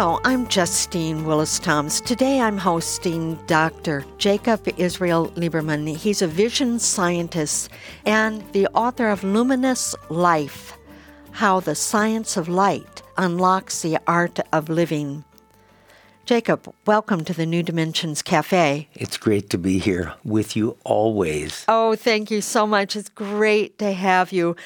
Hello, I'm Justine Willis Toms. Today I'm hosting Dr. Jacob Israel Liberman. He's a vision scientist and the author of Luminous Life How the Science of Light Unlocks the Art of Living. Jacob, welcome to the New Dimensions Cafe. It's great to be here with you always. Oh, thank you so much. It's great to have you.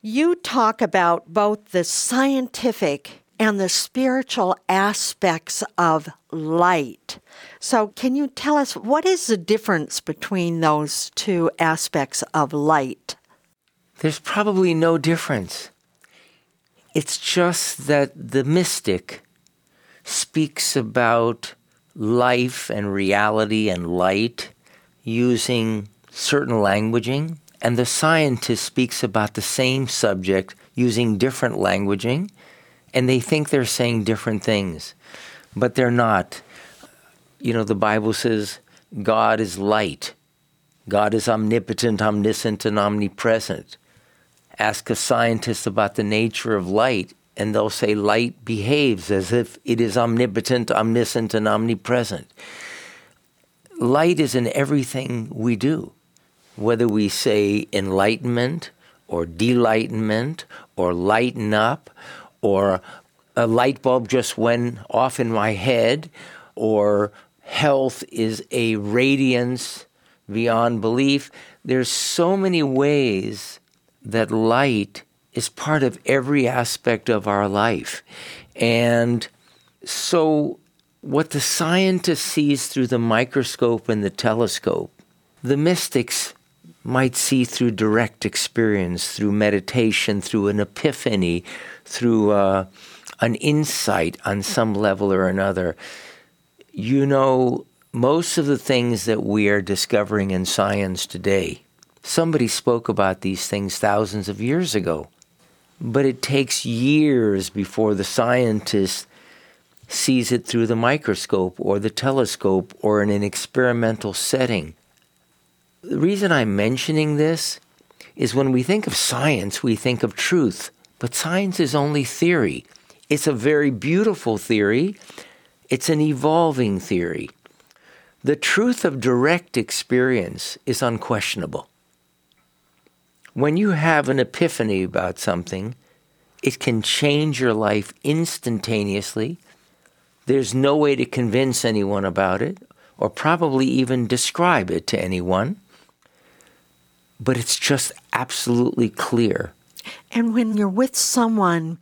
You talk about both the scientific and the spiritual aspects of light. So, can you tell us what is the difference between those two aspects of light? There's probably no difference. It's just that the mystic speaks about life and reality and light using certain languaging, and the scientist speaks about the same subject using different languaging, and they think they're saying different things, but they're not. You know, the Bible says God is light, God is omnipotent, omniscient, and omnipresent. Ask a scientist about the nature of light, and they'll say light behaves as if it is omnipotent, omniscient, and omnipresent. Light is in everything we do, whether we say enlightenment or delightment or lighten up or a light bulb just went off in my head or health is a radiance beyond belief. There's so many ways that light is part of every aspect of our life. And so, what the scientist sees through the microscope and the telescope, the mystics might see through direct experience, through meditation, through an epiphany, through uh, an insight on some level or another. You know, most of the things that we are discovering in science today, somebody spoke about these things thousands of years ago. But it takes years before the scientist sees it through the microscope or the telescope or in an experimental setting. The reason I'm mentioning this is when we think of science, we think of truth, but science is only theory. It's a very beautiful theory, it's an evolving theory. The truth of direct experience is unquestionable. When you have an epiphany about something, it can change your life instantaneously. There's no way to convince anyone about it or probably even describe it to anyone, but it's just absolutely clear. And when you're with someone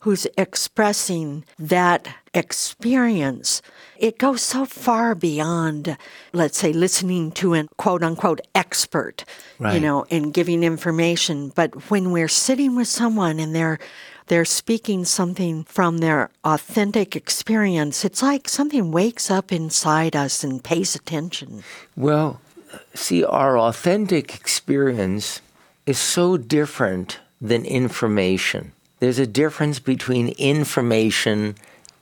who's expressing that experience, it goes so far beyond, let's say, listening to an quote unquote expert, Right. you know, and giving information. But when we're sitting with someone and they're they're speaking something from their authentic experience, it's like something wakes up inside us and pays attention. Well, see, our authentic experience is so different than information. There's a difference between information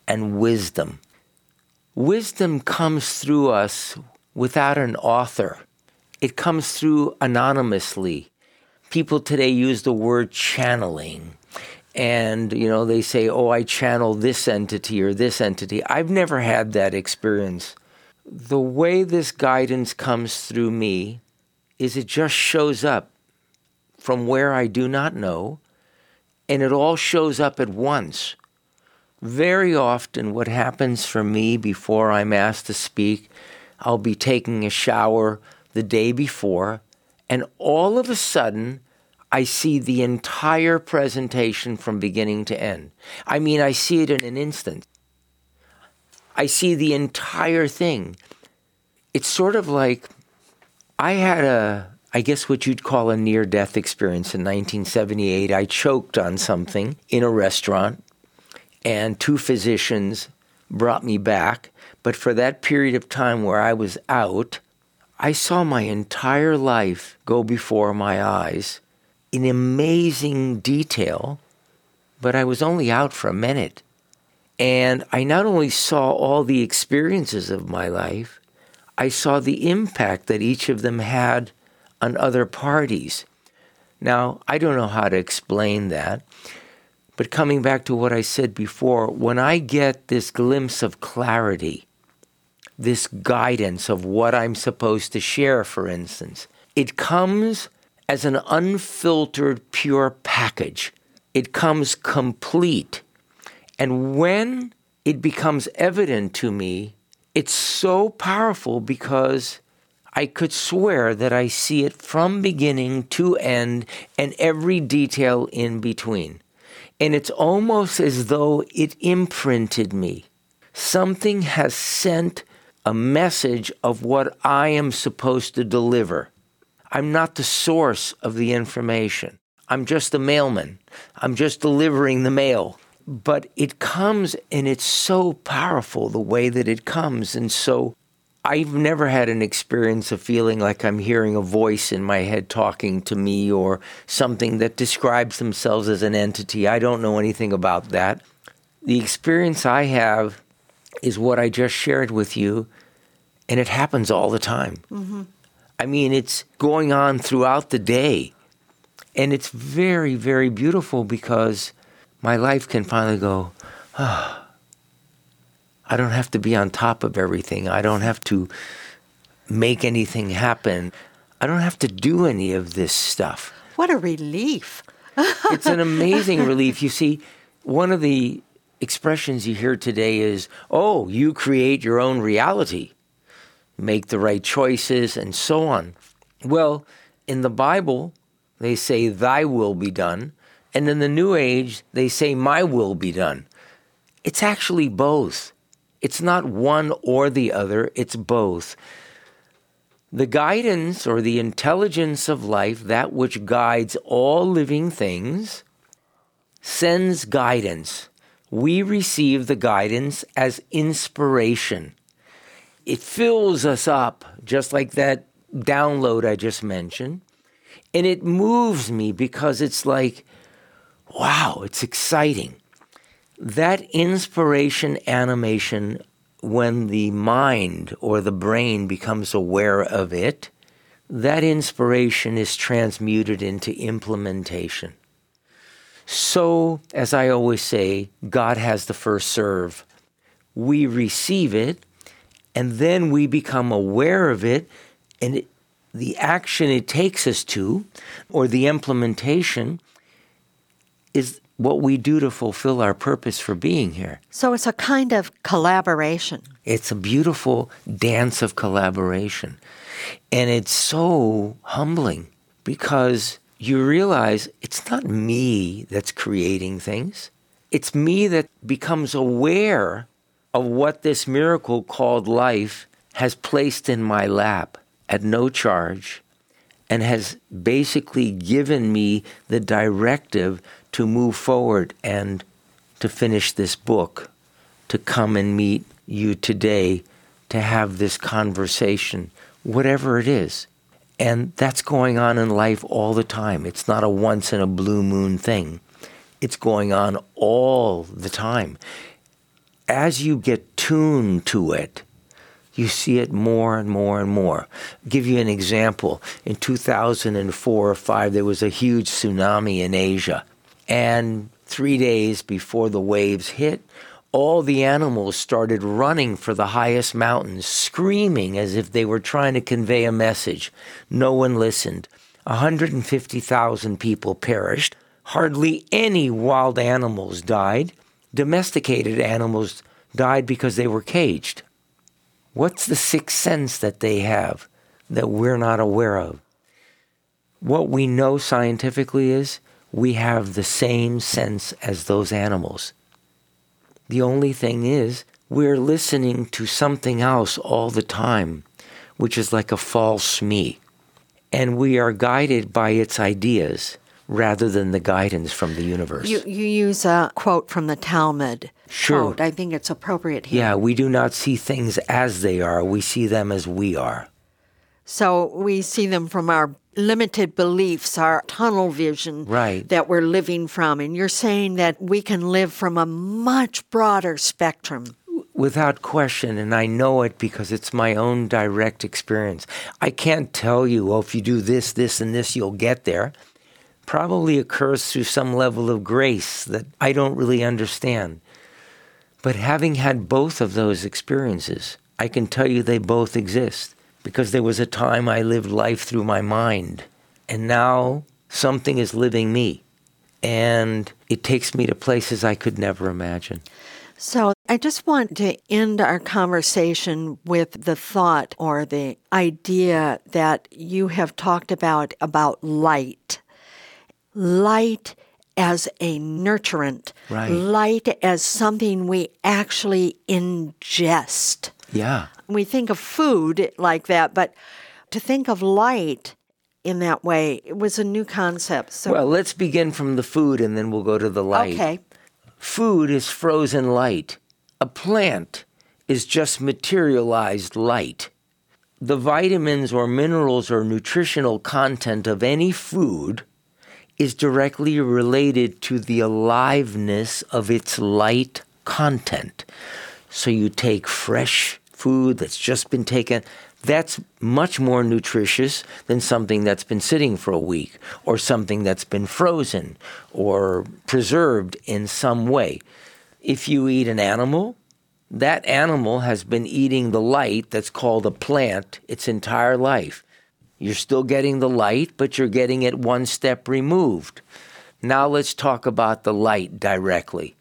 and wisdom. Wisdom comes through us without an author, it comes through anonymously. People today use the word channeling. And, you know, they say, oh, I channel this entity or this entity. I've never had that experience. The way this guidance comes through me is it just shows up from where I do not know, and it all shows up at once. Very often, what happens for me before I'm asked to speak, I'll be taking a shower the day before, and all of a sudden, I see the entire presentation from beginning to end. I mean, I see it in an instant. I see the entire thing. It's sort of like I had a, I guess what you'd call a near death experience in 1978. I choked on something in a restaurant, and two physicians brought me back. But for that period of time where I was out, I saw my entire life go before my eyes in amazing detail, but I was only out for a minute. And I not only saw all the experiences of my life, I saw the impact that each of them had on other parties. Now, I don't know how to explain that, but coming back to what I said before, when I get this glimpse of clarity, this guidance of what I'm supposed to share, for instance, it comes as an unfiltered, pure package. It comes complete. And when it becomes evident to me, it's so powerful because I could swear that I see it from beginning to end and every detail in between. And it's almost as though it imprinted me. Something has sent a message of what I am supposed to deliver. I'm not the source of the information. I'm just the mailman. I'm just delivering the mail. But it comes and it's so powerful the way that it comes. And so I've never had an experience of feeling like I'm hearing a voice in my head talking to me or something that describes themselves as an entity. I don't know anything about that. The experience I have is what I just shared with you, and it happens all the time. Mm-hmm. I mean, it's going on throughout the day. And it's very, very beautiful because my life can finally go, ah. Oh, I don't have to be on top of everything. I don't have to make anything happen. I don't have to do any of this stuff. What a relief. it's an amazing relief. You see, one of the expressions you hear today is, oh, you create your own reality, make the right choices, and so on. Well, in the Bible, they say, Thy will be done. And in the New Age, they say, My will be done. It's actually both. It's not one or the other, it's both. The guidance or the intelligence of life, that which guides all living things, sends guidance. We receive the guidance as inspiration. It fills us up, just like that download I just mentioned. And it moves me because it's like, wow, it's exciting. That inspiration animation, when the mind or the brain becomes aware of it, that inspiration is transmuted into implementation. So, as I always say, God has the first serve. We receive it, and then we become aware of it, and it, the action it takes us to, or the implementation, is what we do to fulfill our purpose for being here. So it's a kind of collaboration. It's a beautiful dance of collaboration. And it's so humbling because you realize it's not me that's creating things. It's me that becomes aware of what this miracle called life has placed in my lap at no charge and has basically given me the directive to move forward and to finish this book, to come and meet you today, to have this conversation, whatever it is. And that's going on in life all the time. It's not a once in a blue moon thing. It's going on all the time. As you get tuned to it, you see it more and more and more. I'll give you an example. In 2004 or 5, there was a huge tsunami in Asia. And three days before the waves hit, all the animals started running for the highest mountains, screaming as if they were trying to convey a message. No one listened. 150,000 people perished. Hardly any wild animals died. Domesticated animals died because they were caged. What's the sixth sense that they have that we're not aware of? What we know scientifically is we have the same sense as those animals. The only thing is, we're listening to something else all the time, which is like a false me. And we are guided by its ideas. rather than the guidance from the universe. You, you use a quote from the Talmud. Sure. Quote. I think it's appropriate here. Yeah, we do not see things as they are, we see them as we are. So we see them from our limited beliefs, our tunnel vision Right. that we're living from. And you're saying that we can live from a much broader spectrum. Without question, and I know it because it's my own direct experience. I can't tell you, oh, if you do this, this, and this, you'll get there. Probably occurs through some level of grace that I don't really understand. But having had both of those experiences, I can tell you they both exist because there was a time I lived life through my mind, and now something is living me. And it takes me to places I could never imagine. So I just want to end our conversation with the thought or the idea that you have talked about about light. Light as a nutrient, Right. light as something we actually ingest. Yeah. We think of food like that, but to think of light in that way, it was a new concept. So Well, let's begin from the food and then we'll go to the light. okay. Food is frozen light. A plant is just materialized light. The vitamins or minerals or nutritional content of any food is directly related to the aliveness of its light content. So you take fresh food that's just been taken, that's much more nutritious than something that's been sitting for a week or something that's been frozen or preserved in some way. If you eat an animal, that animal has been eating the light that's called a plant its entire life. You're still getting the light, but you're getting it one step removed. Now let's talk about the light directly.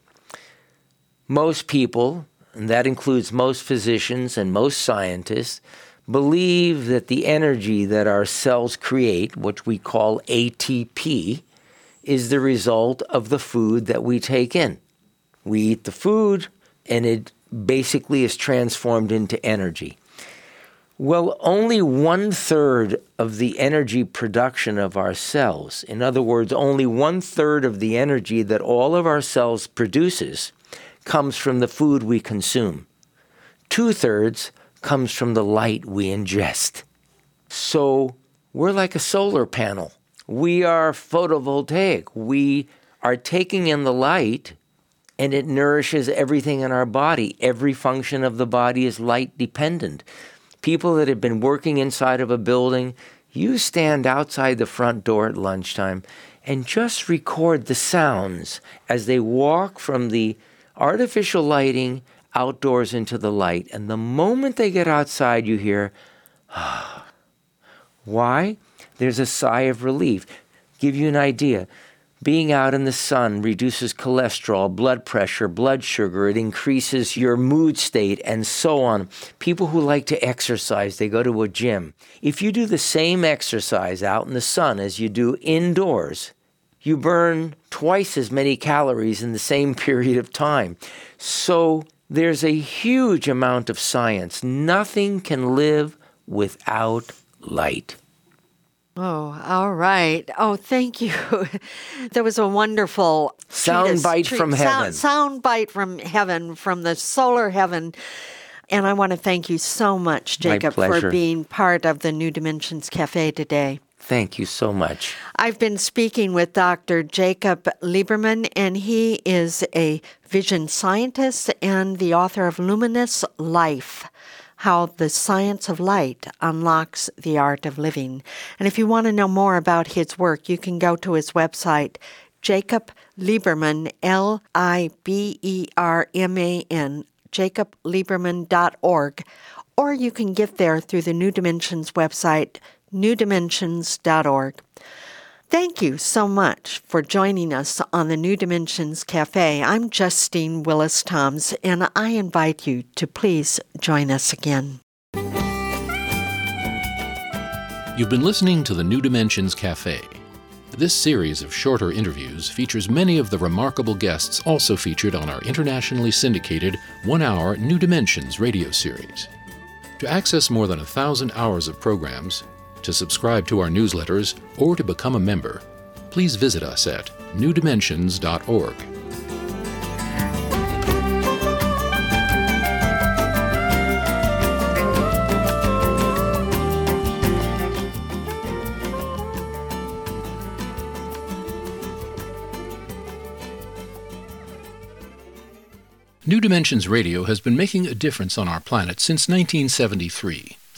Most people, and that includes most physicians and most scientists, believe that the energy that our cells create, which we call ATP, is the result of the food that we take in. We eat the food, and it basically is transformed into energy. Well, only one third of the energy production of our cells, in other words, only one third of the energy that all of our cells produces, comes from the food we consume. Two thirds comes from the light we ingest. So we're like a solar panel. We are photovoltaic. We are taking in the light and it nourishes everything in our body. Every function of the body is light dependent. People that have been working inside of a building, you stand outside the front door at lunchtime and just record the sounds as they walk from the artificial lighting outdoors into the light. And the moment they get outside, you hear, why? There's a sigh of relief. Give you an idea. Being out in the sun reduces cholesterol, blood pressure, blood sugar. It increases your mood state, and so on. People who like to exercise, they go to a gym. If you do the same exercise out in the sun as you do indoors, you burn twice as many calories in the same period of time. So there's a huge amount of science. Nothing can live without light. Oh, all right. Oh, thank you. There was a wonderful Sound bite from heaven. Sound bite from heaven, from the solar heaven. And I want to thank you so much, Jacob, for being part of the New Dimensions Cafe today. Thank you so much. I've been speaking with Dr. Jacob Liberman, and he is a vision scientist and the author of Luminous Life How the Science of Light Unlocks the Art of Living. And if you want to know more about his work, you can go to his website, Jacob Liberman, L I B E R M A N, jacobliberman.org, or you can get there through the New Dimensions website, newdimensions.org. Thank you so much for joining us on the New Dimensions Cafe. I'm Justine Willis Toms, and I invite you to please join us again. You've been listening to the New Dimensions Cafe. This series of shorter interviews features many of the remarkable guests also featured on our internationally syndicated one hour New Dimensions radio series. To access more than a thousand hours of programs, to subscribe to our newsletters, or to become a member, please visit us at newdimensions.org. New Dimensions Radio has been making a difference on our planet since 1973,